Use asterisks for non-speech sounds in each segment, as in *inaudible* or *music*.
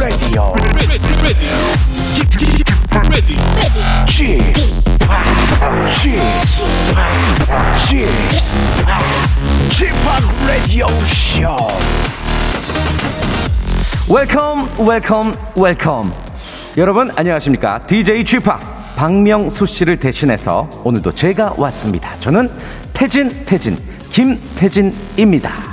Welcome Radio. Radio Show. welcome welcome welcome 여러분 안녕하십니까 DJ 쥐팍 박명수 씨를 대신해서 오늘도 제가 왔습니다 저는 태진 태진 김태진입니다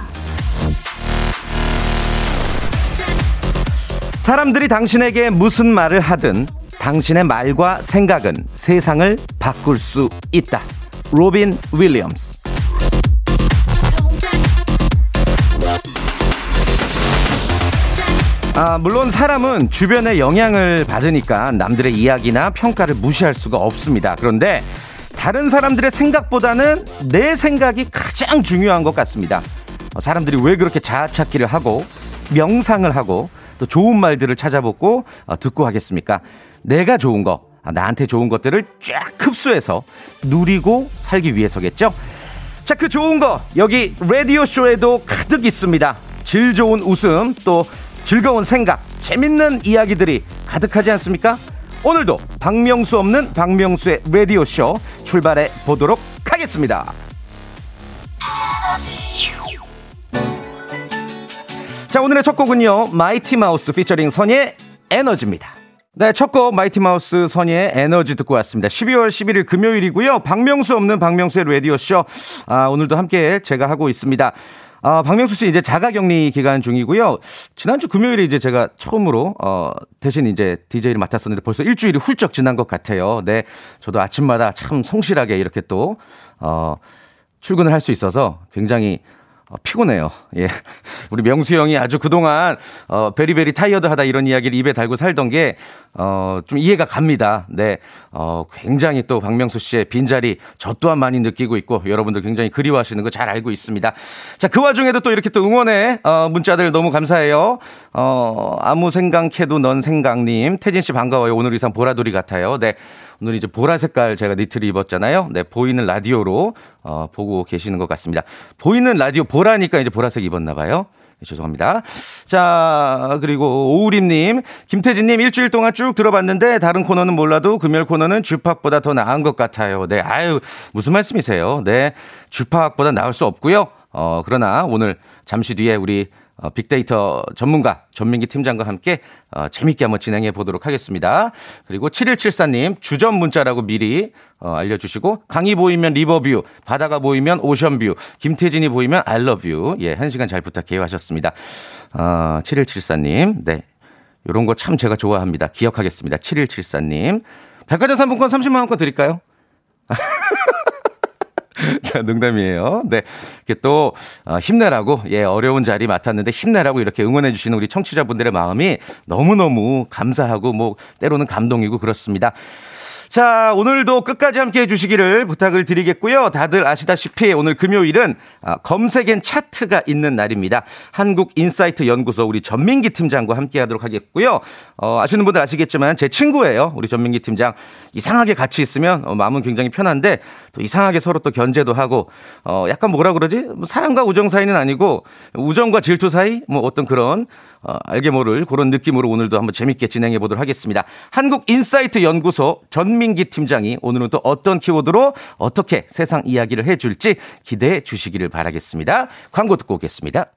사람들이 당신에게 무슨 말을 하든 당신의 말과 생각은 세상을 바꿀 수 있다 로빈 윌리엄스 아, 물론 사람은 주변의 영향을 받으니까 남들의 이야기나 평가를 무시할 수가 없습니다. 그런데 다른 사람들의 생각보다는 내 생각이 가장 중요한 것 같습니다. 어, 사람들이 왜 그렇게 자아찾기를 하고 명상을 하고 또 좋은 말들을 찾아보고 어, 듣고 하겠습니까? 내가 좋은 거, 아, 나한테 좋은 것들을 쫙 흡수해서 누리고 살기 위해서겠죠? 자, 그 좋은 거 여기 라디오 쇼에도 가득 있습니다. 질 좋은 웃음 또 즐거운 생각, 재밌는 이야기들이 가득하지 않습니까? 오늘도 박명수 없는 박명수의 라디오 쇼 출발해 보도록 하겠습니다. 자, 오늘의 첫 곡은요. 마이티 마우스 피처링 선예 에너지입니다. 네, 첫 곡 마이티 마우스 선예의 에너지 듣고 왔습니다. 12월 11일 금요일이고요. 박명수 없는 박명수의 라디오 쇼. 아, 오늘도 함께 제가 하고 있습니다. 아, 박명수 씨 이제 자가격리 기간 중이고요. 지난주 금요일에 이제 제가 처음으로 어 대신 이제 DJ를 맡았었는데 벌써 일주일이 훌쩍 지난 것 같아요. 네. 저도 아침마다 참 성실하게 이렇게 또 어 출근을 할 수 있어서 굉장히 어, 피곤해요. 예. *laughs* 우리 명수 형이 아주 그동안, 어, very very tired 하다 이런 이야기를 입에 달고 살던 게, 어, 좀 이해가 갑니다. 네. 어, 굉장히 또 박명수 씨의 빈자리 저 또한 많이 느끼고 있고, 여러분들 굉장히 그리워하시는 거 잘 알고 있습니다. 자, 그 와중에도 또 이렇게 또 응원의, 어, 문자들 너무 감사해요. 어, 아무 생각해도 넌 생각님. 태진 씨 반가워요. 오늘 의상 보라돌이 같아요. 네. 오늘 이제 보라 색깔 제가 니트를 입었잖아요. 네, 보이는 라디오로 어, 보고 계시는 것 같습니다. 보이는 라디오 보라니까 이제 보라색 입었나 봐요. 네, 죄송합니다. 자, 그리고 오우림님, 김태진님 일주일 동안 쭉 들어봤는데 다른 코너는 몰라도 금요일 코너는 주팍보다 더 나은 것 같아요. 네, 아유, 무슨 말씀이세요? 네, 주팍보다 나을 수 없고요. 어, 그러나 오늘 잠시 뒤에 우리 어, 빅데이터 전문가 전민기 팀장과 함께 어, 재밌게 한번 진행해 보도록 하겠습니다. 그리고 7174님 주전 문자라고 미리 어, 알려주시고 강이 보이면 리버뷰, 바다가 보이면 오션뷰, 김태진이 보이면 알러뷰 예, 한 시간 잘 부탁해요 하셨습니다. 어, 7174님 네. 요런 거 참 제가 좋아합니다. 기억하겠습니다. 7174님. 백화점 상품권 30만 원권 드릴까요? *laughs* 자, 농담이에요. 네. 이렇게 또, 어, 힘내라고, 예, 어려운 자리 맡았는데 힘내라고 이렇게 응원해주시는 우리 청취자분들의 마음이 너무너무 감사하고, 뭐, 때로는 감동이고 그렇습니다. 자, 오늘도 끝까지 함께 해주시기를 부탁을 드리겠고요. 다들 아시다시피 오늘 금요일은 아, 검색엔 차트가 있는 날입니다. 한국인사이트 연구소 우리 전민기 팀장과 함께 하도록 하겠고요. 어, 아시는 분들 아시겠지만 제 친구예요. 우리 전민기 팀장. 이상하게 같이 있으면 어, 마음은 굉장히 편한데 또 이상하게 서로 또 견제도 하고 어, 약간 뭐라 그러지? 뭐 사랑과 우정 사이는 아니고 우정과 질투 사이? 뭐 어떤 그런 어, 알게 모를 그런 느낌으로 오늘도 한번 재밌게 진행해 보도록 하겠습니다. 한국 인사이트 연구소 전민기 팀장이 오늘은 또 어떤 키워드로 어떻게 세상 이야기를 해줄지 기대해 주시기를 바라겠습니다. 광고 듣고 오겠습니다.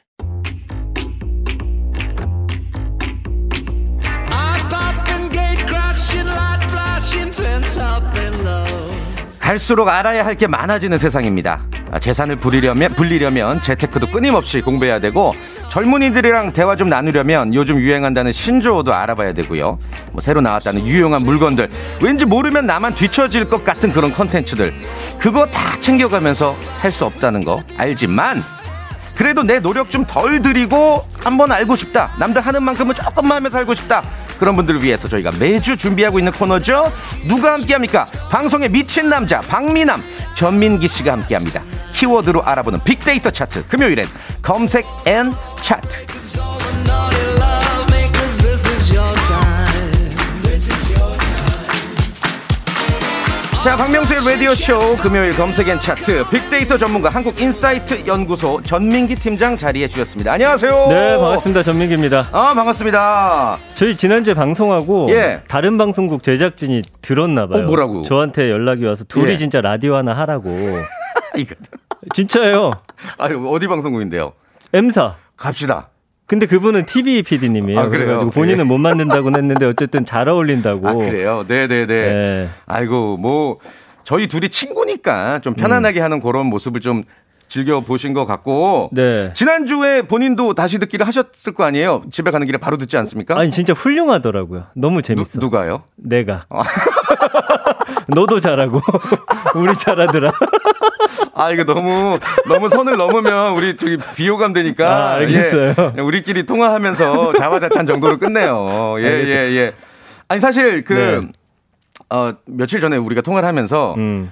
갈수록 알아야 할 게 많아지는 세상입니다. 아, 재산을 부리려면, 불리려면 재테크도 끊임없이 공부해야 되고 젊은이들이랑 대화 좀 나누려면 요즘 유행한다는 신조어도 알아봐야 되고요. 뭐 새로 나왔다는 유용한 물건들, 왠지 모르면 나만 뒤처질 것 같은 그런 컨텐츠들, 그거 다 챙겨가면서 살 수 없다는 거 알지만 그래도 내 노력 좀 덜 들이고 한번 알고 싶다. 남들 하는 만큼은 조금만 하면서 살고 싶다. 그런 분들을 위해서 저희가 매주 준비하고 있는 코너죠. 누가 함께합니까? 방송에 미친 남자 박미남 전민기 씨가 함께합니다. 키워드로 알아보는 빅데이터 차트 금요일엔 검색 N 차트. 자, 박명수의 라디오쇼 금요일 검색 N 차트 빅데이터 전문가 한국인사이트 연구소 전민기 팀장 자리해 주셨습니다. 안녕하세요. 네, 반갑습니다. 전민기입니다. 아, 반갑습니다. 저희 지난주에 방송하고 예. 다른 방송국 제작진이 들었나 봐요. 어, 뭐라고? 저한테 연락이 와서 둘이 예. 진짜 라디오 하나 하라고. *laughs* 이거. 진짜예요. 아유, 어디 방송국인데요? M사. 갑시다. 근데 그분은 TV PD님이에요. 아, 그래요? 본인은 예. 못 만든다고는 했는데 어쨌든 잘 어울린다고. 아, 그래요? 네네네. 네. 아이고, 뭐, 저희 둘이 친구니까 좀 편안하게 하는 그런 모습을 좀 즐겨 보신 것 같고. 네. 지난주에 본인도 다시 듣기를 하셨을 거 아니에요? 집에 가는 길에 바로 듣지 않습니까? 아니 진짜 훌륭하더라고요. 너무 재밌어. 누, 누가요? 내가. *laughs* 너도 잘하고 *laughs* 우리 잘하더라. 아, 이거 너무, 너무 선을 넘으면 우리 저기 비호감 되니까. 아, 알겠어요. 예, 우리끼리 통화하면서 자화자찬 정도로 끝내요. 예, 예, 알겠어요. 예. 아니, 사실 그, 네. 어, 며칠 전에 우리가 통화를 하면서 음.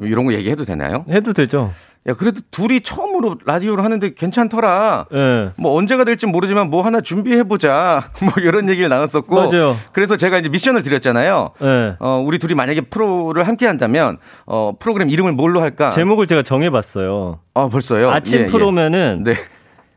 이런 거 얘기해도 되나요? 해도 되죠. 야, 그래도 둘이 처음으로 라디오를 하는데 괜찮더라. 예. 뭐 언제가 될지 모르지만 뭐 하나 준비해 보자. *laughs* 뭐 이런 얘기를 나눴었고. 맞아요. 그래서 제가 이제 미션을 드렸잖아요. 예. 어, 우리 둘이 만약에 프로를 함께 한다면, 어, 프로그램 이름을 뭘로 할까? 제목을 제가 정해봤어요. 아, 벌써요? 아침 예, 예. 프로면은 네.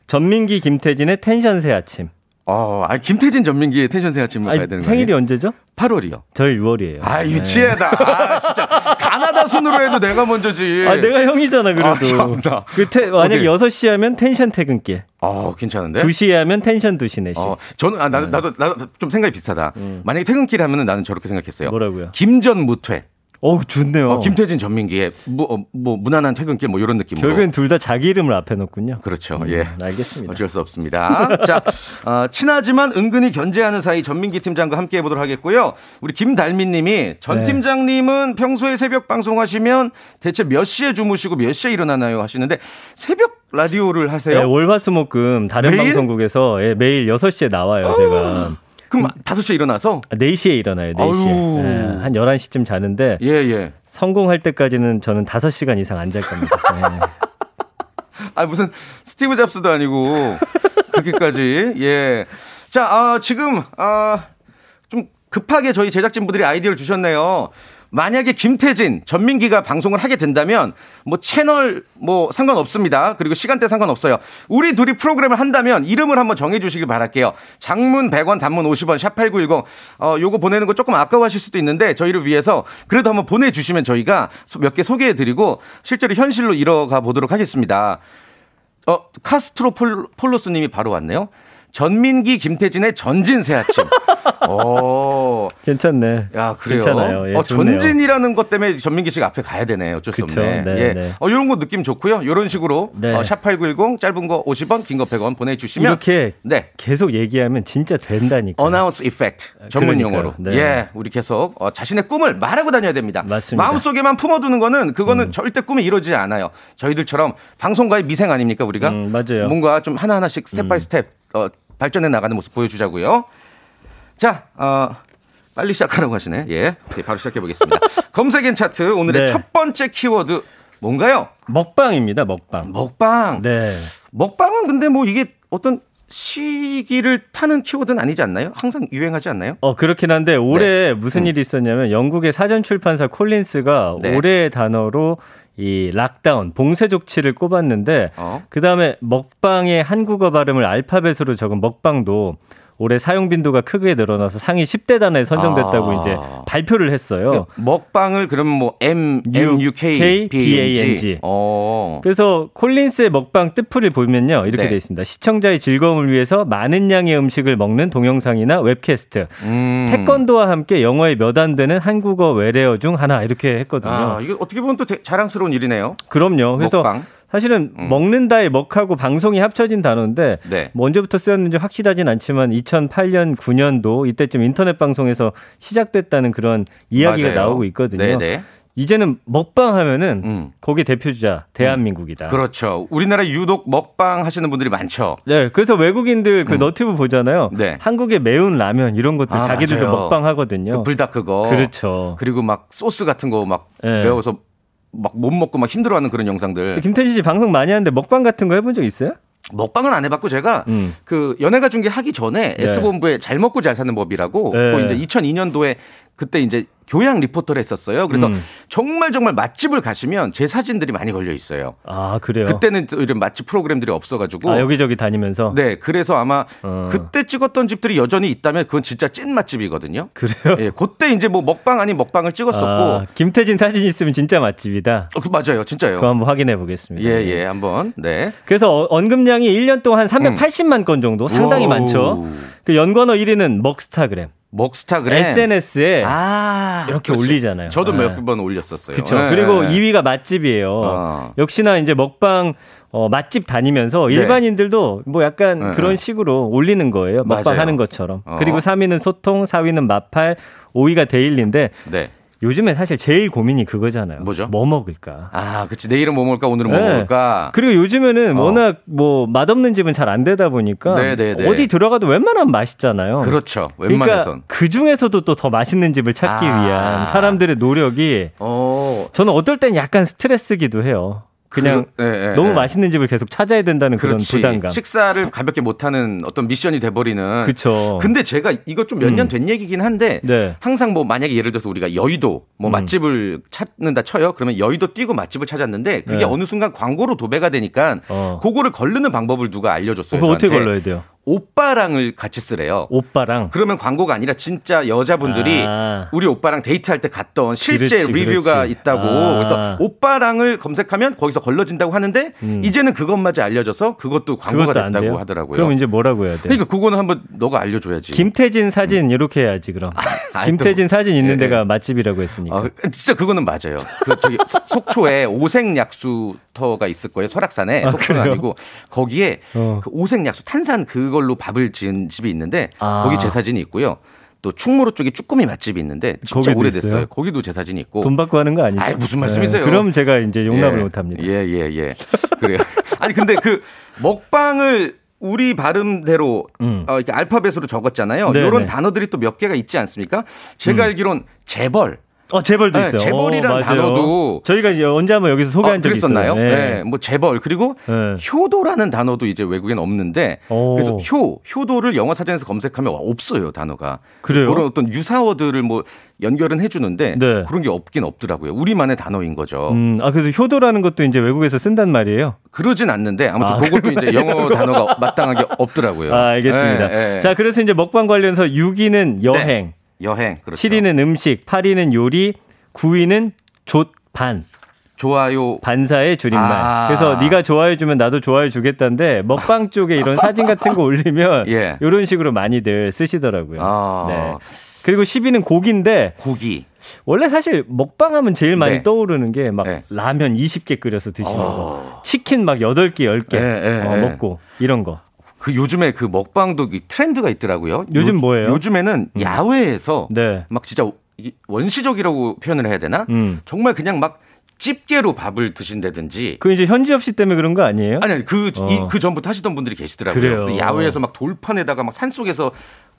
전민기 김태진의 텐션 새 아침. 어, 아, 김태진 전민기의 텐션 새 아침을 가야 되는 거 생일이? 언제죠? 8월이요. 저희 6월이에요. 아, 유치하다. 아, 진짜. 가나다 순으로 해도 내가 먼저지. 아, 내가 형이잖아, 아, 그래도. 참나. 그 태, 만약 오케이. 6시 하면 텐션 퇴근길. 어, 괜찮은데? 2시에 하면 텐션 2시 내시. 어, 저는, 아, 나도, 나도, 나도 좀 생각이 비슷하다. 만약에 퇴근길 하면은 나는 저렇게 생각했어요. 음. 뭐라고요? 김전 무퇴. 어우, 좋네요. 어, 김태진 전민기의 무, 어, 뭐, 무난한 퇴근길 뭐 이런 느낌으로. 결국엔 둘 다 자기 이름을 앞에 놓군요. 그렇죠. 음, 예. 알겠습니다. 어쩔 수 없습니다. *laughs* 자, 어, 친하지만 은근히 견제하는 사이 전민기 팀장과 함께 해보도록 하겠고요. 우리 김달민 님이 전 네. 팀장님은 평소에 새벽 방송하시면 대체 몇 시에 주무시고 몇 시에 일어나나요? 하시는데 새벽 라디오를 하세요? 네, 월화수목금 다른 매일? 방송국에서 예, 매일 6시에 나와요, 제가. 그럼 5시에 일어나서? 아, 4시에 일어나요, 4시에. 아유. 예, 한 11시쯤 자는데 예, 예. 성공할 때까지는 저는 5시간 이상 안 잘 겁니다. 예. *laughs* 아, 무슨 스티브 잡스도 아니고 그렇게까지. 예. 자, 아, 지금 아, 좀 급하게 저희 제작진분들이 아이디어를 주셨네요. 만약에 김태진, 전민기가 방송을 하게 된다면 뭐 채널 뭐 상관없습니다. 그리고 시간대 상관없어요. 우리 둘이 프로그램을 한다면 이름을 한번 정해 주시길 바랄게요. 장문 100원, 단문 50원, 샵8910. 어, 요거 보내는 거 조금 아까워하실 수도 있는데 저희를 위해서 그래도 한번 보내 주시면 저희가 몇 개 소개해 드리고 실제로 현실로 이뤄가 보도록 하겠습니다. 어, 카스트로 폴, 폴로스 님이 바로 왔네요. 전민기, 김태진의 전진 새 아침. 오. 괜찮네. 야, 그래요. 괜찮아요. 예, 어. 전진이라는 것 때문에 전민기 씨가 앞에 가야 되네. 어쩔 수 그쵸. 없네. 네, 예. 네. 어, 요런 거 느낌 좋고요. 요런 식으로 네. 어, 샵8910 짧은 거 50원, 긴 거 100원 보내 주시면 이렇게 네. 계속 얘기하면 진짜 된다니까. announce effect 전문 그러니까요. 용어로 네. 예 우리 계속 어, 자신의 꿈을 말하고 다녀야 됩니다 맞습니다. 음. 마음속에만 품어두는 거는 그거는 절대 꿈이 이루어지지 않아요 저희들처럼 방송가의 미생 아닙니까 우리가 음, 맞아요. 뭔가 좀 하나하나씩 step by step 어, 발전해 나가는 모습 보여주자고요 자 어, 빨리 시작하라고 하시네 예 네, 바로 시작해 보겠습니다 *laughs* 검색엔 차트 오늘의 네. 첫 번째 키워드 뭔가요 먹방입니다, 먹방. 먹방 네. 먹방은 근데 뭐 이게 어떤 시기를 타는 키워드는 아니지 않나요? 항상 유행하지 않나요? 어, 그렇긴 한데 올해 무슨 일이 있었냐면 영국의 사전 출판사 콜린스가 네. 올해의 단어로 이 락다운, 봉쇄 조치를 꼽았는데 어. 그다음에 먹방의 한국어 발음을 알파벳으로 적은 먹방도 올해 사용 빈도가 크게 늘어나서 상위 10대 단어에 선정됐다고 아. 이제 발표를 했어요. 먹방을 그러면 뭐 M U K B A N G. 어. 그래서 콜린스의 먹방 뜻풀을 보면요. 이렇게 네. 돼 있습니다. 시청자의 즐거움을 위해서 많은 양의 음식을 먹는 동영상이나 웹캐스트. 음. 태권도와 함께 영어에 몇안 되는 한국어 외래어 중 하나 이렇게 했거든요. 아, 이거 어떻게 보면 또 대- 자랑스러운 일이네요. 그럼요. 그래서 먹방. 사실은 먹는다의 먹하고 방송이 합쳐진 단어인데 네. 뭐 언제부터 쓰였는지 확실하진 않지만 2008년 9년도 이때쯤 인터넷 방송에서 시작됐다는 그런 이야기가 맞아요. 나오고 있거든요. 네네. 이제는 먹방 하면은 음. 거기 대표주자 대한민국이다. 그렇죠. 우리나라 유독 먹방 하시는 분들이 많죠. 네, 그래서 외국인들 그 너튜브 보잖아요. 네. 한국의 매운 라면 이런 것도 아, 자기들도 맞아요. 먹방 하거든요. 그 불닭 그거. 그렇죠. 그리고 막 소스 같은 거막 네. 매워서 막 못 먹고 막 힘들어하는 그런 영상들. 김태진 씨 방송 많이 하는데 먹방 같은 거 해본 적 있어요? 먹방은 안 해봤고 제가 음. 그 연예가 중계 하기 전에 네. S본부에 잘 먹고 잘 사는 법이라고 네. 그 이제 2002년도에 그때 이제 교양 리포터를 했었어요. 그래서 음. 정말 정말 맛집을 가시면 제 사진들이 많이 걸려 있어요. 아 그래요. 그때는 또 이런 맛집 프로그램들이 없어가지고 아 여기저기 다니면서 네, 그래서 아마 어. 그때 찍었던 집들이 여전히 있다면 그건 진짜 찐 맛집이거든요. 그래요. 예, 그때 이제 뭐 먹방 아닌 먹방을 찍었었고, 아, 김태진 사진 있으면 진짜 맛집이다. 어, 그 맞아요, 진짜요. 그거 한번 확인해 보겠습니다. 예, 예, 한번 네. 그래서 어- 언급량이 1년 동안 한 380만 건 정도 상당히 음. 오우. 많죠. 그 연관어 1위는 먹스타그램. 먹스타그램 SNS에 아 이렇게 올리잖아요. 저도 네. 몇번 올렸었어요. 그렇죠. 네. 그리고 2위가 맛집이에요. 어. 역시나 이제 먹방 어, 맛집 다니면서 네. 일반인들도 뭐 약간 네, 그런 네. 식으로 올리는 거예요. 먹방 맞아요. 하는 것처럼. 어. 그리고 3위는 소통, 4위는 마팔, 5위가 데일리인데 네. 요즘에 사실 제일 고민이 그거잖아요. 뭐죠? 뭐 먹을까? 아, 그치. 내일은 뭐 먹을까? 오늘은 뭐 네. 먹을까? 그리고 요즘에는 어. 워낙 뭐 맛없는 집은 잘 안 되다 보니까 네, 네, 네. 어디 들어가도 웬만하면 맛있잖아요. 그렇죠. 그러니까 웬만해선. 그 중에서도 또 더 맛있는 집을 찾기 아. 위한 사람들의 노력이 어. 저는 어떨 땐 약간 스트레스기도 해요. 그냥 그, 예, 예, 너무 예. 맛있는 집을 계속 찾아야 된다는 그런 그렇지. 부담감. 식사를 가볍게 못하는 어떤 미션이 돼버리는. 그쵸. 근데 제가 이거 좀 몇 년된 얘기긴 한데 네. 항상 뭐 만약에 예를 들어서 우리가 여의도 뭐 음. 맛집을 찾는다 쳐요. 그러면 여의도 뛰고 맛집을 찾았는데 그게 네. 어느 순간 광고로 도배가 되니까 어. 그거를 걸르는 방법을 누가 알려줬어요. 그거 어떻게. 걸러야 돼요? 오빠랑을 같이 쓰래요. 오빠랑. 그러면 광고가 아니라 진짜 여자분들이 아. 우리 오빠랑 데이트할 때 갔던 실제 그렇지, 리뷰가 그렇지. 있다고 아. 그래서 오빠랑을 검색하면 거기서 걸러진다고 하는데 음. 이제는 그것마저 알려져서 그것도 광고가? 됐다고 하더라고요. 그럼 이제 뭐라고 해야 돼? 그러니까 그거는 한번 너가 알려줘야지. 김태진 사진 이렇게 해야지 그럼. *laughs* 아, 김태진 또- 사진 있는 예, 데가 예. 맛집이라고 했으니까. 어, 진짜 그거는 맞아요. 그 저기 소- 속초에 오색약수터가 있을 거예요. 설악산에 아, 속초는 그래요? 아니고 거기에 어. 그 오색약수 탄산 그 걸로 밥을 지은 집이 있는데 아. 거기 제 사진이 있고요. 또 충무로 쪽에 쭈꾸미 맛집이 있는데 진짜 오래됐어요. 있어요? 거기도 제 사진이 있고. 돈 받고 하는 거 아니죠? 아이, 무슨 말씀이세요? 네, 그럼 제가 이제 용납을 예. 못 합니다. 예, 예, 예. 그래요. *laughs* 아니 근데 그 먹방을 우리 발음대로 음. 어, 이렇게 알파벳으로 적었잖아요. 네네. 이런 단어들이 또 몇 개가 있지 않습니까? 제가 알기론 재벌 어, 재벌도 네, 있어요. 재벌이란 어, 맞아요. 단어도 저희가 이제 언제 한번 여기서 소개한 아, 적이 그랬었나요? 있어요. 네. 뭐 재벌 그리고 네. 효도라는 단어도 이제 외국엔 없는데 오. 그래서 효 효도를 영어 사전에서 검색하면 없어요 단어가. 그래요? 그런 어떤 유사어들을 뭐 연결은 해주는데 네. 그런 게 없긴 없더라고요. 우리만의 단어인 거죠. 음, 아, 그래서 효도라는 것도 이제 외국에서 쓴단 말이에요. 그러진 않는데 아무튼 아, 그것도 이제 *laughs* 영어 단어가 마땅하게 없더라고요. 아, 알겠습니다. 예, 예. 자, 그래서 이제 먹방 관련해서 6위는 여행, 여행 그렇죠. 7위는 음식, 8위는 요리, 9위는 좆반. 좋아요. 반사의 줄임말. 아. 그래서 네가 좋아해 주면 나도 좋아해 주겠다는데 먹방 쪽에 이런 사진 같은 거 올리면 *laughs* 예. 이런 식으로 많이들 쓰시더라고요. 아. 네. 그리고 10위는 고기인데 고기. 원래 사실 먹방하면 제일 많이 네. 떠오르는 게막 네. 라면 20개 끓여서 드시는 어. 거, 치킨 막 8개, 10개 예, 예, 어, 예. 먹고 이런 거. 그 요즘에 그 먹방도 이 트렌드가 있더라고요. 요즘 뭐예요? 요즘에는 야외에서 네. 막 진짜 이- 원시적이라고 표현을 해야 되나? 음. 정말 그냥 막 집게로 밥을 드신다든지. 그 이제 현지엽 씨 때문에 그런 거 아니에요? 아니, 아니 그, 어. 이, 그 전부터 하시던 분들이 계시더라고요. 야외에서 막 돌판에다가 막 산속에서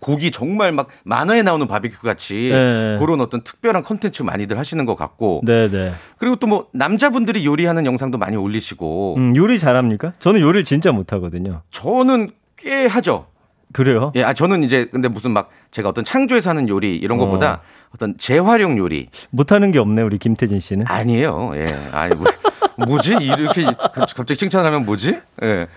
고기 정말 막 만화에 나오는 바비큐 같이 네. 그런 어떤 특별한 컨텐츠 많이들 하시는 것 같고. 네, 네. 그리고 또 뭐 남자분들이 요리하는 영상도 많이 올리시고. 음, 요리 잘합니까? 저는 요리를 진짜 못 하거든요. 저는 꽤 하죠. 그래요? 예, 아, 저는 이제 근데 무슨 막 제가 어떤 창조해서 하는 요리 이런 어. 것보다 어떤 재활용 요리 못하는 게 없네, 우리 김태진 씨는. 아니에요. 예. 아니 뭐, 뭐지? 이렇게 갑자기 칭찬하면 뭐지? 예.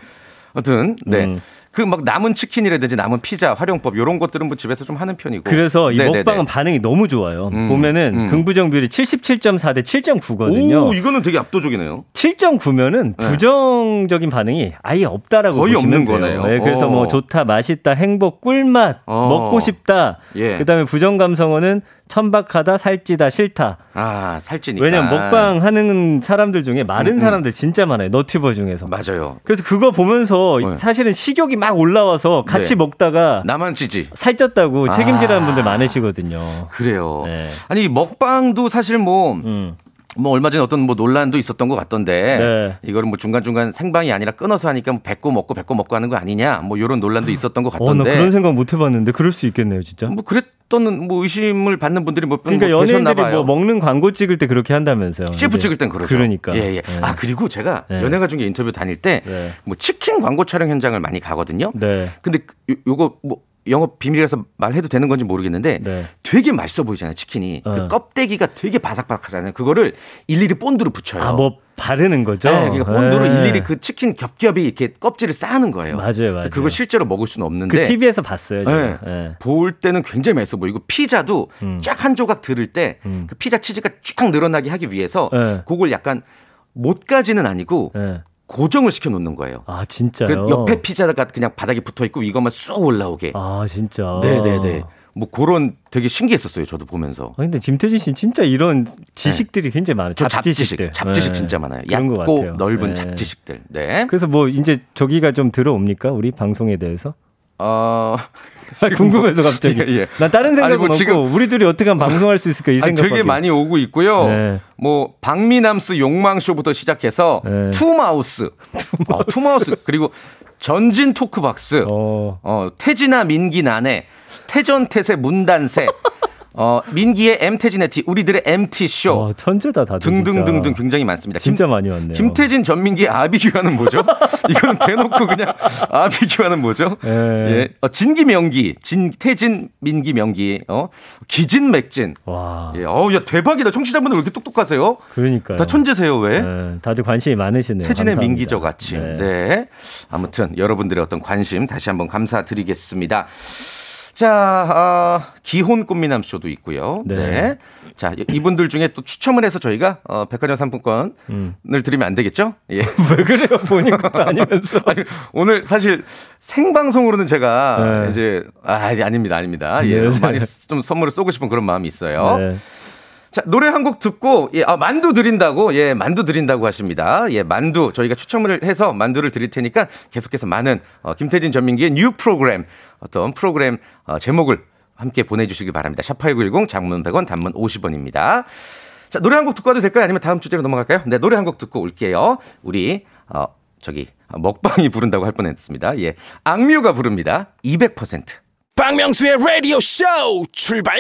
아무튼 네. 음. 그 막 남은 치킨이라든지 남은 피자 활용법 이런 것들은 뭐 집에서 좀 하는 편이고. 그래서 이 네네네. 먹방은 반응이 너무 좋아요. 음, 보면은 음. 긍부정 비율이 77.4 대 7.9거든요. 오, 이거는 되게 압도적이네요. 7.9면은 네. 부정적인 반응이 아예 없다라고 거의 보시면 없는 돼요. 거네요. 네, 그래서 어. 뭐 좋다, 맛있다, 행복, 꿀맛, 어. 먹고 싶다. 예. 그다음에 부정 감성어는 천박하다, 살찌다, 싫다. 아, 살찌니까. 왜냐면 먹방 하는 사람들 중에 마른 음, 음. 사람들 진짜 많아요. 너튜버 중에서. 맞아요. 그래서 그거 보면서 네. 사실은 식욕이 막 올라와서 같이 네. 먹다가 나만 찌지. 살쪘다고 아. 책임지라는 분들 많으시거든요. 그래요. 네. 아니 먹방도 사실 뭐 음. 뭐 얼마 전에 어떤 뭐 논란도 있었던 것 같던데 네. 이거를 뭐 중간 중간 생방이 아니라 끊어서 하니까 뭐 뱉고 먹고 뱉고 먹고 하는 거 아니냐 뭐 이런 논란도 있었던 것 어, 나 같던데 그런 생각 못 해봤는데 그럴 수 있겠네요, 진짜. 뭐 그랬 던뭐 의심을 받는 분들이 뭐 그러니까 뭐 계셨나 연예인들이. 뭐 먹는 광고 찍을 때 그렇게 한다면서요. CF 이제. 찍을 땐 그러죠. 그러니까. 예, 예. 네. 아, 그리고 제가 네. 연예가 중에 인터뷰 다닐 때 네. 뭐 치킨 광고 촬영 현장을 많이 가거든요. 네. 근데 요, 요거 뭐 영업 비밀이라서 말해도 되는 건지 모르겠는데 네. 되게 맛있어 보이잖아요, 치킨이. 그 어. 껍데기가 되게 바삭바삭하잖아요. 그거를 일일이 본드로 붙여요. 아, 뭐 바르는 거죠? 네, 그러니까 본드로 네. 일일이 그 치킨 겹겹이 이렇게 껍질을 쌓는 거예요. 맞아요, 그래서 맞아요. 그걸 실제로 먹을 수는 없는데 그 TV에서 봤어요. 네. 네. 볼 때는 굉장히 맛있어 보이고 피자도 음. 쫙한 조각 들을 때그 피자 치즈가 쫙 늘어나게 하기 위해서 네. 그걸 약간 못까지는 아니고 네. 고정을 시켜 놓는 거예요. 아, 진짜요? 그 옆에 피자가 그냥 바닥에 붙어 있고 이것만 쑥 올라오게. 아, 진짜. 네네네. 뭐 그런 되게 신기했었어요. 저도 보면서. 아, 근데 김태진 씨는 진짜 이런 지식들이 굉장히 많아요. 네. 저 잡지식, 잡지식들. 잡지식 네. 진짜 많아요. 얇고. 넓은 네. 잡지식들. 네. 그래서 뭐 이제 저기가 좀 들어옵니까? 우리 방송에 대해서? 어. *laughs* 아, 궁금해서 갑자기. 예, 예. 난 다른 생각은 뭐 없고 지금- 우리들이 어떻게 하면 방송할 수 있을까 이 생각. 되게 많이 오고 있고요. 네. 뭐 박미남스 용망쇼부터 시작해서 네. two mouths, 어, 투마우스 그리고 전진 talk box, 어. 어. 태진아 민기 나네, 태전태세 문단세, 어, 민기의 M태진의 T, 우리들의 MT 쇼 와, 천재다 다들. 등등등등 진짜. 굉장히 많습니다. 진짜 많이 왔네요. 김태진 전민기의 아비규환은 뭐죠? *laughs* 이거는 대놓고 그냥 아비규환은 뭐죠? 예. 예. 어, 진기 명기, 진태진 민기 명기, 어, 기진 맥진. 와. 예. 어우, 야, 대박이다. 청취자분들 왜 이렇게 똑똑하세요? 그러니까요. 다 천재세요, 왜? 네, 다들 관심이 많으시네요. 태진의 감사합니다. 민기적 아침. 네. 네. 아무튼 여러분들의 어떤 관심 다시 한번 감사드리겠습니다. 자, 어, 기혼 꽃미남 쇼도 있고요. 네. 네. 자, 이분들 중에 또 추첨을 해서 저희가 어, 백화점 상품권을 드리면 안 되겠죠? 예. *laughs* 왜 그래요? 본인 것도 *laughs* 아니면서. 아니, 오늘 사실 생방송으로는 제가 네. 이제 아, 아닙니다. 아닙니다. 예. 네. 많이 좀 선물을 쏘고 싶은 그런 마음이 있어요. 네. 자, 노래 한 곡 듣고, 예, 아, 만두 드린다고, 예, 만두 드린다고 하십니다. 예, 만두, 저희가 추첨을 해서 만두를 드릴 테니까 계속해서 많은, 어, 김태진 전민기의 new 프로그램, 어떤 프로그램, 어, 제목을 함께 보내주시기 바랍니다. 샵8910 장문 100원, 단문 50원입니다. 자, 노래 한 곡 듣고 와도 될까요? 아니면 다음 주제로 넘어갈까요? 네, 노래 한 곡 듣고 올게요. 우리, 어, 저기, 아, 먹방이 부른다고 할 뻔 했습니다. 예. 악뮤가 부릅니다. 200%. 박명수의 라디오 쇼 출발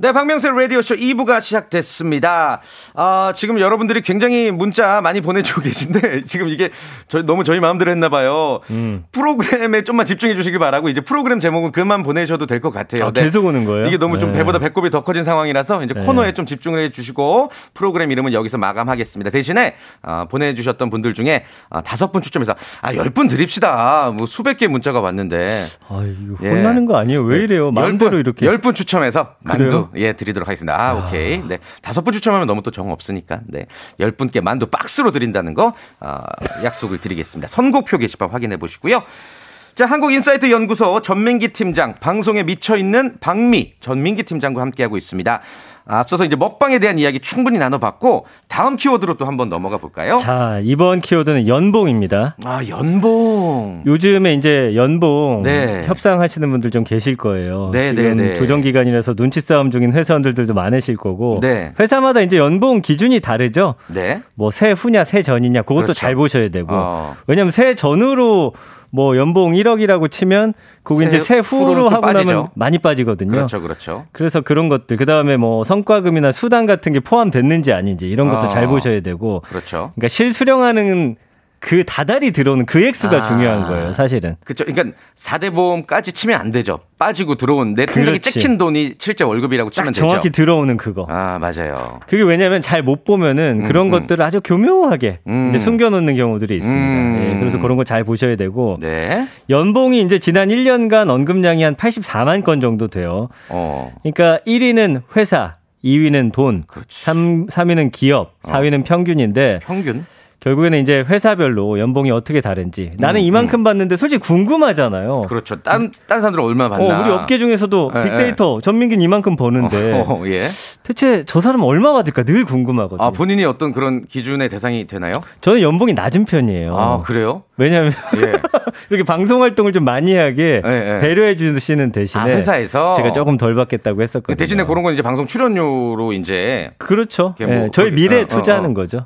네, 박명수의 라디오쇼 2부가 시작됐습니다. 아, 지금 여러분들이 굉장히 문자 많이 보내주고 계신데, *laughs* 지금 이게 저, 너무 저희 마음대로 했나봐요. 음. 프로그램에 좀만 집중해 주시기 바라고, 이제 프로그램 제목은 그만 보내셔도 될 것 같아요. 아, 계속 오는 거예요? 이게 너무 좀 네. 배보다 배꼽이 더 커진 상황이라서, 이제 네. 코너에 좀 집중을 해 주시고, 프로그램 이름은 여기서 마감하겠습니다. 대신에, 아, 보내주셨던 분들 중에, 아, 다섯 분 추첨해서, 아, 열 분 드립시다. 뭐 수백 개 문자가 왔는데, 아, 이거 예. 혼나는 거 아니에요? 왜 이래요? 마음대로 열 분, 이렇게. 열 분 추첨해서 만두 예 드리도록 하겠습니다. 아, 오케이. 네. 다섯 분 추첨하면 너무 또 정 없으니까. 네. 열 분께 만두 박스로 드린다는 거 아, 약속을 드리겠습니다. 선곡표 게시판 확인해 보시고요. 자, 한국인사이트 연구소 전민기 팀장, 방송에 미쳐 있는 박미 전민기 팀장과 함께하고 있습니다. 아, 앞서서 이제 먹방에 대한 이야기 충분히 나눠봤고 다음 키워드로 또 한번 넘어가 볼까요? 자, 이번 키워드는 연봉입니다. 아, 연봉. 요즘에 이제 연봉 네. 협상하시는 분들 좀 계실 거예요. 네, 지금 네, 네. 조정 기간이라서 눈치 싸움 중인 회사원들도 많으실 거고. 네. 회사마다 이제 연봉 기준이 다르죠. 네. 뭐 새 후냐 새 전이냐 그것도 그렇죠. 잘 보셔야 되고. 어. 왜냐면 새 전으로 뭐 연봉 1억이라고 치면 그거 새 이제 새 후로는 후로 좀 하고 나면 빠지죠. 많이 빠지거든요. 그렇죠, 그렇죠. 그래서 그런 것들 그 다음에 뭐 성과금이나 수당 같은 게 포함됐는지 아닌지 이런 것도 어. 잘 보셔야 되고 그렇죠. 그러니까 실수령하는 그 다달이 들어오는 그 액수가 아. 중요한 거예요, 사실은. 그렇죠. 그러니까 4대 보험까지 치면 안 되죠. 빠지고 들어온 내 통장에. 찍힌 돈이 실제 월급이라고 치면 딱 되죠. 정확히 들어오는 그거. 아, 맞아요. 그게 왜냐면 잘 못 보면은 그런 음. 것들을 아주 교묘하게 음. 이제 숨겨 놓는 경우들이 있습니다. 음. 예, 그래서 그런 거 잘 보셔야 되고 네. 연봉이 이제 지난 1년간 언급량이 한 84만 건 정도 돼요. 어. 그러니까 1위는 회사, 2위는 돈, 그렇지. 3, 3위는 기업, 4위는 평균인데 평균? 결국에는 이제 회사별로 연봉이 어떻게 다른지 나는 이만큼 받는데 솔직히 궁금하잖아요. 그렇죠. 딴, 딴 사람들은 얼마나 받나. 어, 우리 업계 중에서도 예, 빅데이터 전민기는 이만큼 버는데 *laughs* 어, 예. 대체 저 사람은 얼마 받을까 늘 궁금하거든요. 아, 본인이 어떤 그런 기준의 대상이 되나요? 저는 연봉이 낮은 편이에요. 아, 그래요? 왜냐하면 예. *laughs* 이렇게 방송 활동을 좀 많이 하게 예, 예. 배려해 주시는 대신에 아, 회사에서? 제가 조금 덜 받겠다고 했었거든요. 대신에 그런 건 이제 방송 출연료로 이제 그렇죠. 뭐 예, 저희 미래에 어, 어, 투자하는 어. 거죠.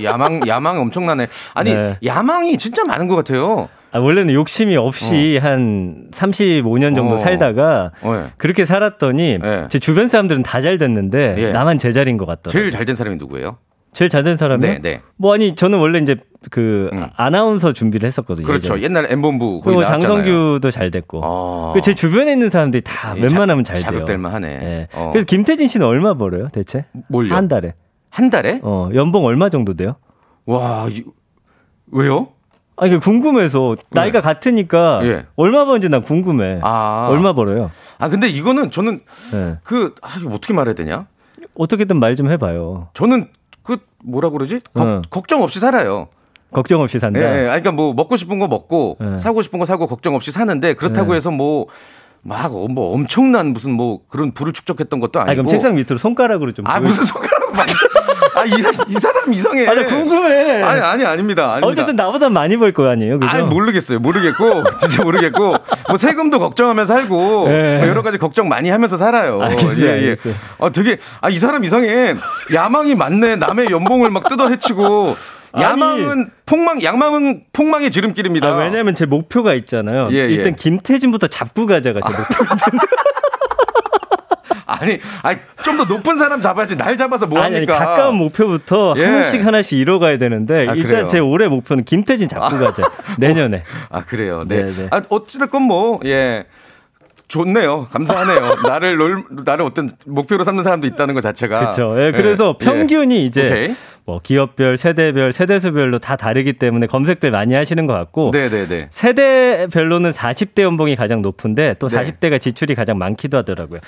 이 야망 야망 엄청나네. 아니 네. 야망이 진짜 많은 것 같아요. 아, 원래는 욕심이 없이 한 35년 정도 어. 살다가 어, 예. 그렇게 살았더니 예. 제 주변 사람들은 다 잘 됐는데 예. 나만 제자리인 것 같더라고요. 제일 잘 된 사람이 누구예요? 제일 잘 된 사람이 네, 네. 뭐 아니 저는 원래 이제 그 음. 아나운서 준비를 했었거든요. 그렇죠. 옛날 엠본부 그리고 나왔잖아요. 장성규도 잘 됐고. 어. 그제 주변에 있는 사람들이 다 예, 웬만하면 자- 잘 돼요. 자극될 만하네. 예. 어. 그래서 김태진 씨는 얼마 벌어요, 대체? 뭘요? 한 달에. 한 달에? 어, 연봉 얼마 정도 돼요? 와 이, 왜요? 아니, 그 궁금해서 나이가 같으니까 예. 얼마 버는지 난 궁금해. 아. 얼마 벌어요? 아 근데 이거는 저는 예. 그 아, 이거 어떻게 말해야 되냐? 어떻게든 말 좀 해봐요. 저는 그 뭐라 그러지? 걱- 어. 걱정 없이 살아요. 걱정 없이 산다. 예, 예. 아니, 그러니까 뭐 먹고 싶은 거 먹고 네. 사고 싶은 거 사고 걱정 없이 사는데 그렇다고 네. 해서 뭐 막 뭐 엄청난 무슨 뭐 그런 부를 축적했던 것도 아니고. 아니, 그럼 책상 밑으로 손가락으로 좀. 아 보여- 무슨 손가락 아, 이, 이 사람 이상해. 아, 나 궁금해. 아니, 아니, 아닙니다. 아닙니다. 어쨌든 나보다 많이 벌 거 아니에요, 그죠? 아니, 모르겠어요. 모르겠고, *laughs* 진짜 모르겠고, 뭐 세금도 걱정하면서 살고, 예. 뭐 여러 가지 걱정 많이 하면서 살아요. 알겠어요, 알겠어요. 아, 되게, 아, 이 사람 이상해. 야망이 많네. 남의 연봉을 막 뜯어 헤치고, 아니. 야망은 폭망, 야망은 폭망의 지름길입니다. 아, 왜냐면 제 목표가 있잖아요. 예, 예. 일단 김태진부터 잡고 가자가 제 목표. *laughs* 아니, 아니, 좀 더 높은 사람 잡아야지. 날 잡아서 뭐 아니, 아니, 합니까? 가까운 목표부터 예. 하나씩 하나씩 이뤄가야 되는데 아, 일단 그래요? 제 올해 목표는 김태진 잡고 가자. 내년에. 아, 그래요. 네. 네, 네. 아, 어찌됐건 뭐, 예. 좋네요. 감사하네요. *laughs* 나를 롤, 나를 어떤 목표로 삼는 사람도 있다는 것 자체가. 그렇죠. 예, 그래서 예. 평균이 이제 오케이. 뭐 기업별, 세대별, 세대수별로 다 다르기 때문에 검색들 많이 하시는 것 같고 네네네. 세대별로는 40대 연봉이 가장 높은데 또 네. 40대가 지출이 가장 많기도 하더라고요.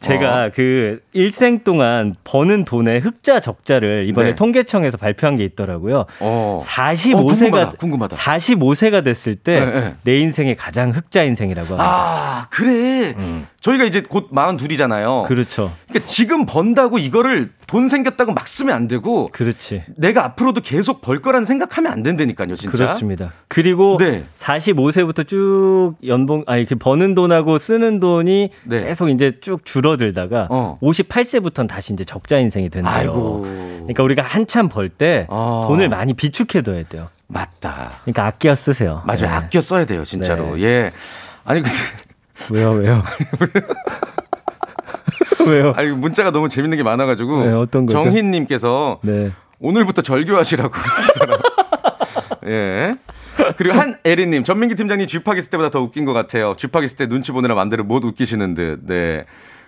제가 어. 그 일생 동안 버는 돈의 흑자 적자를 이번에 네. 통계청에서 발표한 게 있더라고요. 어. 45세가 어, 궁금하다, 궁금하다. 45세가 됐을 때내 네, 네. 인생의 가장 흑자 인생이라고 합니다. 아, 그래. 저희가 이제 곧 42이잖아요. 음. 그렇죠. 그러니까 지금 번다고 이거를 돈 생겼다고 막 쓰면 안 되고 그렇지. 내가 앞으로도 계속 벌 거라는 생각하면 안 된다니까요, 진짜. 그렇습니다. 그리고 네. 45세부터 쭉 연봉 아니 그 버는 돈하고 쓰는 돈이 네. 계속 이제 쭉 줄어들다가 어. 58세부터는 다시 이제 적자 인생이 된대요. 아이고. 그러니까 우리가 한참 벌때 어. 돈을 많이 비축해 둬야 돼요. 맞다. 그러니까 아껴 쓰세요. 맞아요. 네. 아껴 써야 돼요, 진짜로. 네. 예. 아니 근데 왜요, 왜요? *laughs* 왜요? 아니 문자가 너무 재밌는 게 많아가지고 네, 어떤 거죠? 정희님께서 네. 오늘부터 절교하시라고. *laughs* 예. 그리고 한 에리님 전민기 팀장님 쥐팍 있을 때보다 더 웃긴 것 같아요. 쥐팍 있을 때 눈치 보느라 맘대로 못 웃기시는 듯. 네.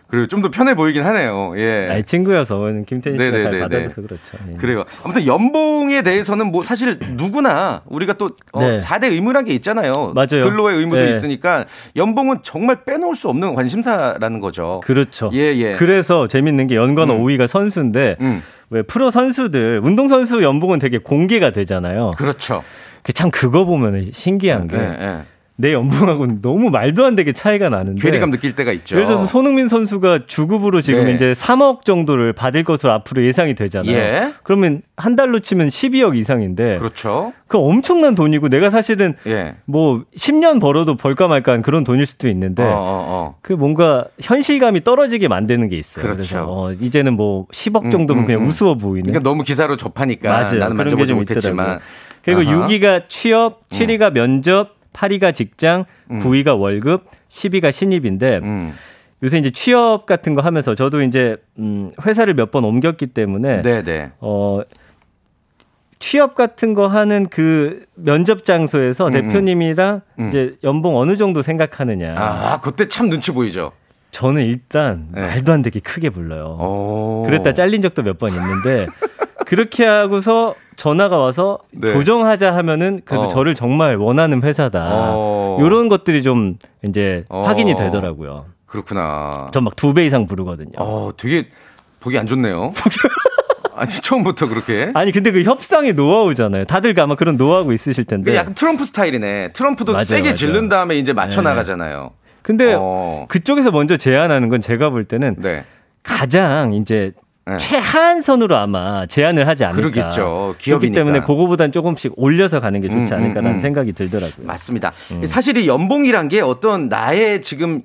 그리고 좀 더 편해 보이긴 하네요. 예. 아니, 친구여서 김태진 씨가 네네네네. 잘 받아줘서 그렇죠. 예. 그래요. 아무튼 연봉에 대해서는 뭐 사실 누구나 우리가 또 어, 네. 4대 의무란 게 있잖아요. 맞아요. 근로의 의무도 네. 있으니까 연봉은 정말 빼놓을 수 없는 관심사라는 거죠. 그렇죠. 예, 예. 그래서 재밌는 게 연관 음. 5위가 선수인데 음. 왜 프로 선수들 운동 선수 연봉은 되게 공개가 되잖아요. 그렇죠. 그참 그거 보면 신기한 게 내. 연봉하고는 너무 말도 안 되게 차이가 나는데 괴리감 느낄 때가 있죠. 예를 들어서 손흥민 선수가 주급으로 지금 네. 이제 3억 정도를 받을 것으로 앞으로 예상이 되잖아요. 예. 그러면 한 달로 치면 12억 이상인데 그렇죠. 그 엄청난 돈이고 내가 사실은 예. 뭐 10년 벌어도 벌까 말까한 그런 돈일 수도 있는데 어, 어, 어. 그 뭔가 현실감이 떨어지게 만드는 게 있어요. 그렇죠. 래서 어, 이제는 뭐 10억 음, 정도면 음, 그냥 음. 우스워 보이는. 그러니까 너무 기사로 접하니까 맞아요. 나는 만져보지 좀 못했지만. 그리고 아하. 음. 6위가 취업, 7위가 면접, 8위가 직장, 9위가 월급, 10위가 신입인데 음. 요새 이제 취업 같은 거 하면서 저도 이제 음 회사를 몇 번 옮겼기 때문에 네, 네. 어 취업 같은 거 하는 그 면접 장소에서 음, 대표님이랑 음. 이제 연봉 어느 정도 생각하느냐. 아, 그때 참 눈치 보이죠. 저는 일단 네. 말도 안 되게 크게 불러요. 오. 그랬다 잘린 적도 몇 번 있는데 *laughs* 그렇게 하고서 전화가 와서 네. 조정하자 하면은 그래도 어. 저를 정말 원하는 회사다. 어. 이런 것들이 좀 이제 어. 확인이 되더라고요. 그렇구나. 전 막 두 배 이상 부르거든요. 어, 되게 보기 안 좋네요. *laughs* 아니 처음부터 그렇게. 아니 근데 그 협상의 노하우잖아요. 다들 아마 그런 노하우 있으실 텐데. 그 약간 트럼프 스타일이네. 트럼프도 맞아요, 세게 맞아요. 질른 다음에 이제 맞춰 네. 나가잖아요. 근데 어. 그쪽에서 먼저 제안하는 건 제가 볼 때는 네. 가장 이제 네. 최하한선으로 아마 제안을 하지 않을까. 그러겠죠. 기업이니까. 때문에 그거보단 조금씩 올려서 가는 게 좋지 음, 않을까라는 음, 음. 생각이 들더라고요. 맞습니다. 사실 이 연봉이란 게 어떤 나의 지금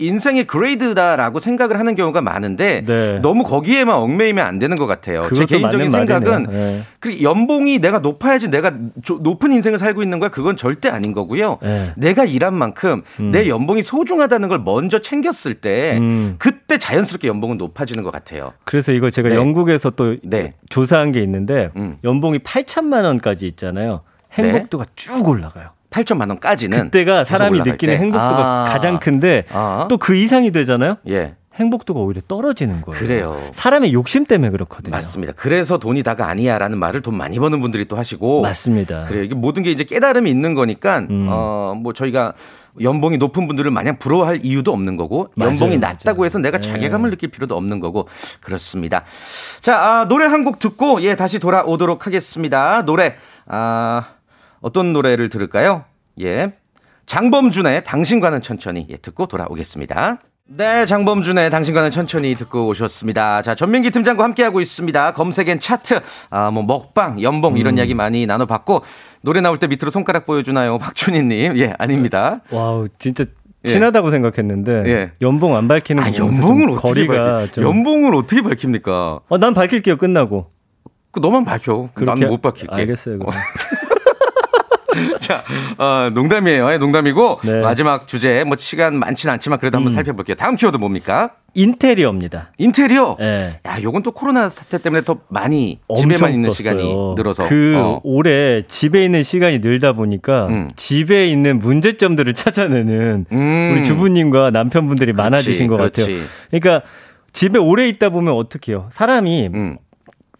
인생의 그레이드다라고 생각을 하는 경우가 많은데 네. 너무 거기에만 얽매이면 안 되는 것 같아요. 제 개인적인 생각은. 네. 그 연봉이 내가 높아야지 내가 조- 높은 인생을 살고 있는 거야. 그건 절대 아닌 거고요. 네. 내가 일한 만큼 내 연봉이 소중하다는 걸 먼저 챙겼을 때 음. 그때 자연스럽게 연봉은 높아지는 것 같아요. 그래서 이거 제가 네. 영국에서 또 네. 조사한 게 있는데 음. 연봉이 8천만 원까지 있잖아요. 행복도가 쭉 올라가요. 8천만 원까지는 그때가 사람이 느끼는 때. 행복도가 아. 가장 큰데 아. 또그 이상이 되잖아요. 예. 행복도가 오히려 떨어지는 거예요. 그래요. 사람의 욕심 때문에 그렇거든요. 맞습니다. 그래서 돈이 다가 아니야라는 말을 돈 많이 버는 분들이 또 하시고 맞습니다. 그래요. 이게 모든 게 이제 깨달음이 있는 거니까 음. 어뭐 저희가 연봉이 높은 분들을 마냥 부러워할 이유도 없는 거고 맞아요, 연봉이 낮다고 맞아요. 해서 내가 네. 자괴감을 느낄 필요도 없는 거고 그렇습니다. 자 아, 노래 한 곡 듣고 예 다시 돌아오도록 하겠습니다. 노래 아 어떤 노래를 들을까요? 예 장범준의 당신과는 천천히 예, 듣고 돌아오겠습니다. 네, 장범준의 당신과는 천천히 듣고 오셨습니다. 자, 전민기 팀장과 함께하고 있습니다. 검색엔 차트, 아, 뭐, 먹방, 연봉, 음. 이런 이야기 많이 나눠봤고, 노래 나올 때 밑으로 손가락 보여주나요? 박준희님. 예, 아닙니다. wow, 진짜 예. 친하다고 생각했는데 예. 연봉 안 밝히는 아, 연봉을 좀 어떻게 밝히, 좀 연봉을 어떻게 밝힙니까? 어, 난 밝힐게요. 끝나고. 그 너만 밝혀. 나는 못 밝힐게. 알겠어요. 자, 어, 농담이에요. 예, 농담이고, 네. 마지막 주제, 뭐, 시간 많진 않지만 그래도 한번 음. 살펴볼게요. 다음 키워드 뭡니까? 인테리어입니다. 인테리어. 예. 야, 요건 또 코로나 사태 때문에 더 많이 집에만 있는 떴어요. 시간이 늘어서. 그 어. 올해 집에 있는 시간이 늘다 보니까 음. 집에 있는 문제점들을 찾아내는 음. 우리 주부님과 남편분들이 그렇지, 많아지신 것 그렇지. 같아요. 그러니까 집에 오래 있다 보면 어떻게 해요? 사람이 음.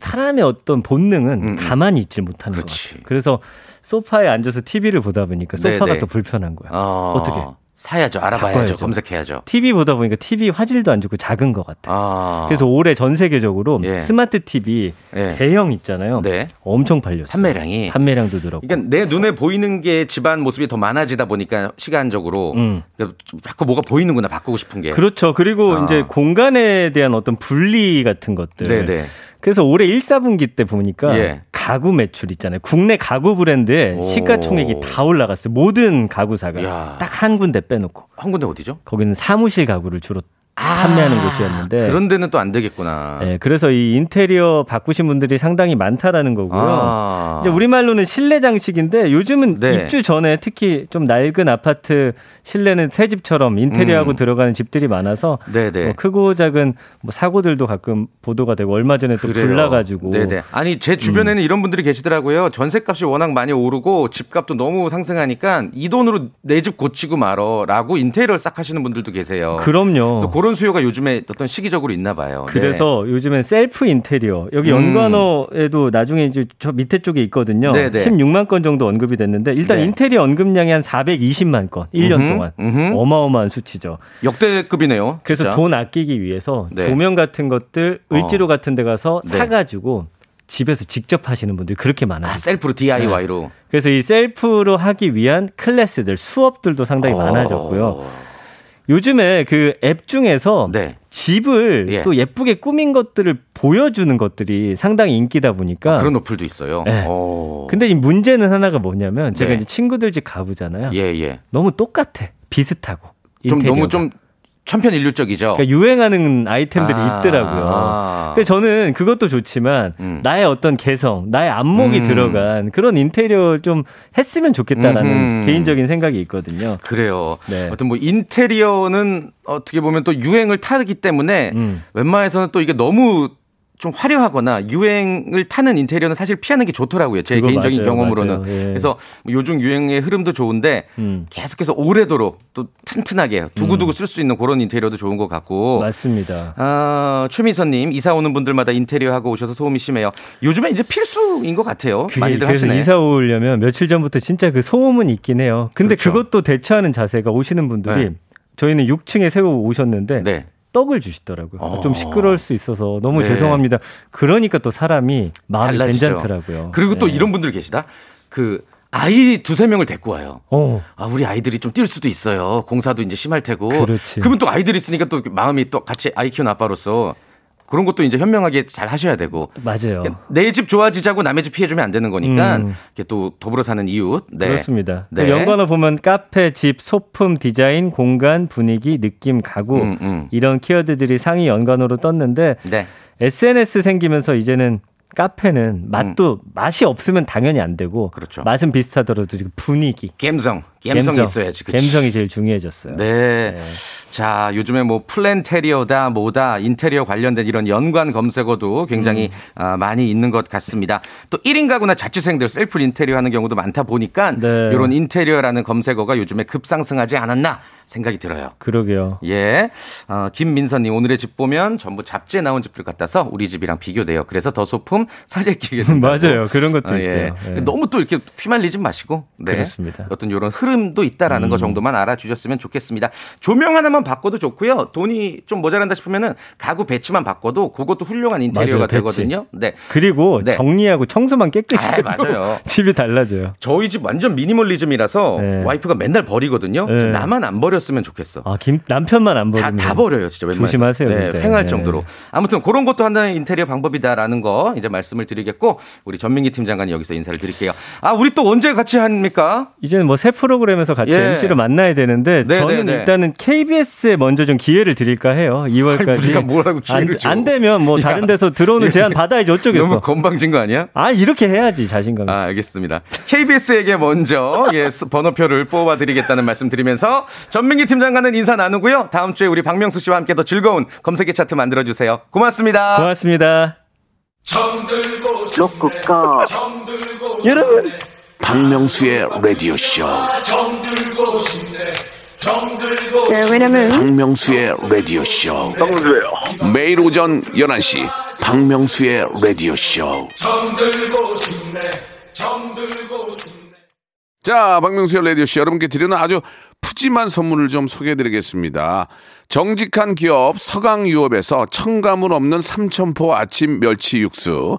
사람의 어떤 본능은 음, 음. 가만히 있질 못하는 그렇지. 것 같아요. 그래서 소파에 앉아서 TV를 보다 보니까 소파가 네네. 또 불편한 거야. 어. 어떻게? 사야죠. 알아봐야죠. 바꿔야죠. 검색해야죠. TV 보다 보니까 TV 화질도 안 좋고 작은 것 같아. 요 아. 그래서 올해 전 세계적으로 예. 스마트 TV 예. 대형 있잖아요. 네. 엄청 팔렸어요. 판매량이. 판매량도 늘었고. 그러니까 내 눈에 보이는 게 집안 모습이 더 많아지다 보니까 시간적으로 음. 그러니까 좀 자꾸 뭐가 보이는구나 바꾸고 싶은 게. 그렇죠. 그리고 아. 이제 공간에 대한 어떤 분리 같은 것들. 네네. 그래서 올해 1, 4분기 때 보니까 예. 가구 매출 있잖아요. 국내 가구 브랜드의 오. 시가총액이 다 올라갔어요. 모든 가구사가 야. 딱한 군데 빼놓고 한 군데 어디죠? 거기는 사무실 가구를 주로 판매하는 곳이었는데. 아, 그런 데는 또 안 되겠구나. 예, 그래서 이 인테리어 바꾸신 분들이 상당히 많다라는 거고요. 아. 이제 우리말로는 실내 장식인데 요즘은 네. 입주 전에 특히 좀 낡은 아파트 실내는 새 집처럼 인테리어하고 음. 들어가는 집들이 많아서 네네. 뭐 크고 작은 뭐 사고들도 가끔 보도가 되고 얼마 전에 또 그래요. 불나가지고 네네. 아니 제 주변에는 이런 분들이 계시더라고요. 전세값이 워낙 많이 오르고 집값도 너무 상승하니까 이 돈으로 내 집 고치고 말어라고 인테리어를 싹 하시는 분들도 계세요. 그럼요. 그래서 그런 수요가 요즘에 어떤 시기적으로 있나 봐요. 네. 그래서 요즘엔 셀프 인테리어 여기 음. 연관어에도 나중에 이제 저 밑에 쪽에 있거든요. 네네. 16만 건 정도 언급이 됐는데 일단 네. 인테리어 언급량이 한 420만 건 1년 음흠, 동안 음흠. 어마어마한 수치죠. 역대급이네요. 그래서 진짜. 돈 아끼기 위해서 네. 조명 같은 것들 을지로 어. 같은 데 가서 네. 사가지고 집에서 직접 하시는 분들이 그렇게 많아요. 아 셀프로 DIY로 그래서 이 셀프로 하기 위한 클래스들 수업들도 상당히 어. 많아졌고요. 요즘에 그 앱 중에서 네. 집을 예. 또 예쁘게 꾸민 것들을 보여주는 것들이 상당히 인기다 보니까. 그런 어플도 있어요. 네. 오. 근데 이 문제는 하나가 뭐냐면 제가 네. 이제 친구들 집 가보잖아요. 예 예. 너무 똑같아. 비슷하고. 좀 인테리어가. 너무 좀 천편일률적이죠. 그러니까 유행하는 아이템들이 아. 있더라고요. 아. 그래서 저는 그것도 좋지만 음. 나의 어떤 개성, 나의 안목이 음. 들어간 그런 인테리어를 좀 했으면 좋겠다라는 음흠. 개인적인 생각이 있거든요. 그래요. 네. 어떤 뭐 인테리어는 어떻게 보면 또 유행을 타기 때문에 음. 웬만해서는 또 이게 너무 좀 화려하거나 유행을 타는 인테리어는 사실 피하는 게 좋더라고요. 제 개인적인 맞아요, 경험으로는. 맞아요. 예. 그래서 뭐 요즘 유행의 흐름도 좋은데 음. 계속해서 오래도록 또 튼튼하게 두고두고 쓸수 있는 그런 인테리어도 좋은 것 같고. 맞습니다. 아, 최미선님, 이사 오는 분들마다 인테리어 하고 오셔서 소음이 심해요. 요즘에 이제 필수인 것 같아요. 많이들 그래서 하시네. 이사 오려면 며칠 전부터 진짜 그 소음은 있긴 해요. 근데 그렇죠. 그것도 대처하는 자세가 오시는 분들이 네. 저희는 6층에 세우고 오셨는데 네. 떡을 주시더라고요. 어. 좀 시끄러울 수 있어서 너무 네. 죄송합니다. 그러니까 또 사람이 마음이 달라지죠. 괜찮더라고요. 그리고 또 네. 이런 분들 계시다. 그 아이 두세 명을 데리고 와요. 어, 아, 우리 아이들이 좀 뛸 수도 있어요. 공사도 이제 심할 테고. 그렇지. 그러면 또 아이들이 있으니까 또 마음이 또 같이 아이 키운 아빠로서 그런 것도 이제 현명하게 잘 하셔야 되고. 맞아요. 내 집 좋아지자고 남의 집 피해주면 안 되는 거니까 음. 이게 또 더불어 사는 이웃. 네. 그렇습니다. 네. 또 연관어 보면 카페, 집, 소품, 디자인, 공간, 분위기, 느낌, 가구 음, 음. 이런 키워드들이 상위 연관어로 떴는데 네. SNS 생기면서 이제는 카페는 맛도 맛이 없으면 당연히 안 되고 음. 그렇죠. 맛은 비슷하더라도 지금 분위기 감성. 감성이 감성, 있어야지. 그치? 감성이 제일 중요해졌어요. 네. 자, 요즘에 뭐 플랜테리어다 뭐다 인테리어 관련된 이런 연관 검색어도 굉장히 음. 아, 많이 있는 것 같습니다. 또 1인 가구나 자취생들 셀프 인테리어 하는 경우도 많다 보니까 네. 이런 인테리어라는 검색어가 요즘에 급상승하지 않았나 생각이 들어요. 그러게요. 예. 어, 김민선님, 오늘의 집 보면 전부 잡지에 나온 집들 같아서 우리 집이랑 비교돼요. 그래서 더 소품 사재 끼게 된다고. 맞아요. 그런 것도 어, 있어요. 예. 너무 또 이렇게 휘말리지 마시고. 네. 그렇습니다. 음. 어떤 이런 흐름 도 있다라는 거 정도만 알아주셨으면 좋겠습니다. 조명 하나만 바꿔도 좋고요. 돈이 좀 모자란다 싶으면은 가구 배치만 바꿔도 그것도 훌륭한 인테리어가 맞아요. 되거든요. 네. 그리고 네. 정리하고 청소만 깨끗이 아, 맞아요. *laughs* 집이 달라져요. 저희 집 완전 미니멀리즘이라서 네. 와이프가 맨날 버리거든요. 네. 나만 안 버렸으면 좋겠어. 아, 김 남편만 안 다, 버리면 다 버려요, 진짜. 웬만해서. 조심하세요, 네. 횡할 네. 정도로. 아무튼 그런 것도 하나의 인테리어 방법이다라는 거 이제 말씀을 드리겠고, 우리 전민기 팀장관이 여기서 인사를 드릴게요. 아, 우리 또 언제 같이 합니까? 이제는 뭐 새 프로 그램에서 같이 예. MC를 만나야 되는데 네, 저는 네, 네. 일단은 KBS에 먼저 좀 기회를 드릴까 해요. 2월까지. 아니, 우리가 뭐라고 기회를 안, 줘. 안 되면 뭐 야, 다른 데서 들어오는 제안 받아야지 어쩌겠어. 너무 건방진 거 아니야? 아 이렇게 해야지 자신감. 아, 알겠습니다. KBS에게 먼저 예, 수- 번호표를 뽑아드리겠다는 말씀 드리면서 전민기 팀장과는 인사 나누고요. 다음 주에 우리 박명수 씨와 함께 더 즐거운 검색의 차트 만들어주세요. 고맙습니다. 고맙습니다. 로쿠꺼 여러분 박명수의 라디오 쇼. 네, 왜냐면 박명수의 라디오 쇼. 매일 오전 11시 박명수의 라디오 쇼. 자, 박명수의 라디오 쇼 여러분께 드리는 아주 푸짐한 선물을 좀 소개해 드리겠습니다. 정직한 기업 서강유업에서 첨가물 없는 삼천포 아침 멸치 육수,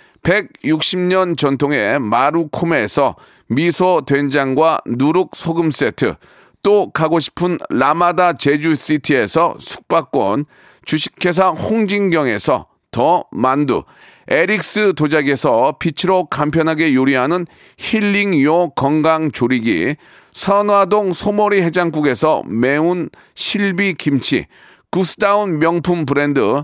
160년 전통의 마루코메에서 미소 된장과 누룩 소금 세트, 또 가고 싶은 라마다 제주시티에서 숙박권, 주식회사 홍진경에서 더 만두, 에릭스 도자기에서 빛으로 간편하게 요리하는 힐링요 건강조리기, 선화동 소머리 해장국에서 매운 실비 김치, 구스다운 명품 브랜드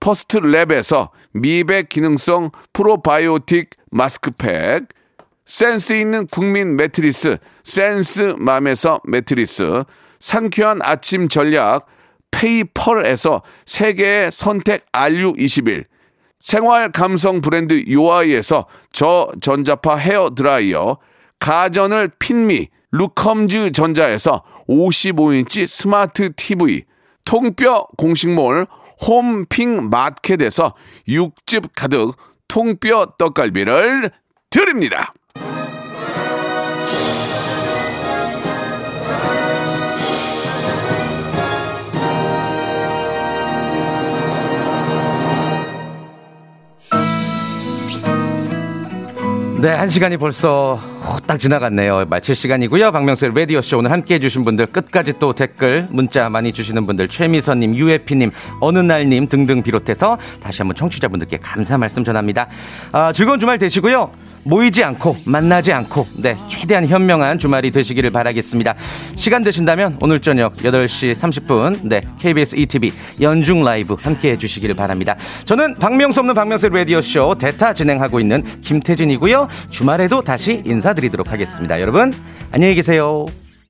퍼스트 랩에서 미백 기능성 프로바이오틱 마스크팩, 센스 있는 국민 매트리스 센스맘에서 매트리스, 상쾌한 아침 전략 페이펄에서 세계의 선택 RU21, 생활 감성 브랜드 요아이에서 저전자파 헤어 드라이어, 가전을 핀미 루컴즈 전자에서 55인치 스마트 TV, 통뼈 공식몰 홈핑 마켓에서 육즙 가득 통뼈 떡갈비를 드립니다. 네, 한 시간이 벌써 후딱 지나갔네요. 마칠 시간이고요. 박명수의 라디오쇼 오늘 함께 해주신 분들 끝까지 또 댓글, 문자 많이 주시는 분들 최미선님, 유해피님, 어느날님 등등 비롯해서 다시 한번 청취자분들께 감사 말씀 전합니다. 아, 즐거운 주말 되시고요. 모이지 않고 만나지 않고 네 최대한 현명한 주말이 되시기를 바라겠습니다. 시간 되신다면 오늘 저녁 8시 30분 네 KBS ETV 연중 라이브 함께 해주시기를 바랍니다. 저는 박명수 없는 박명수 라디오 쇼 대타 진행하고 있는 김태진이고요. 주말에도 다시 인사드리도록 하겠습니다. 여러분 안녕히 계세요.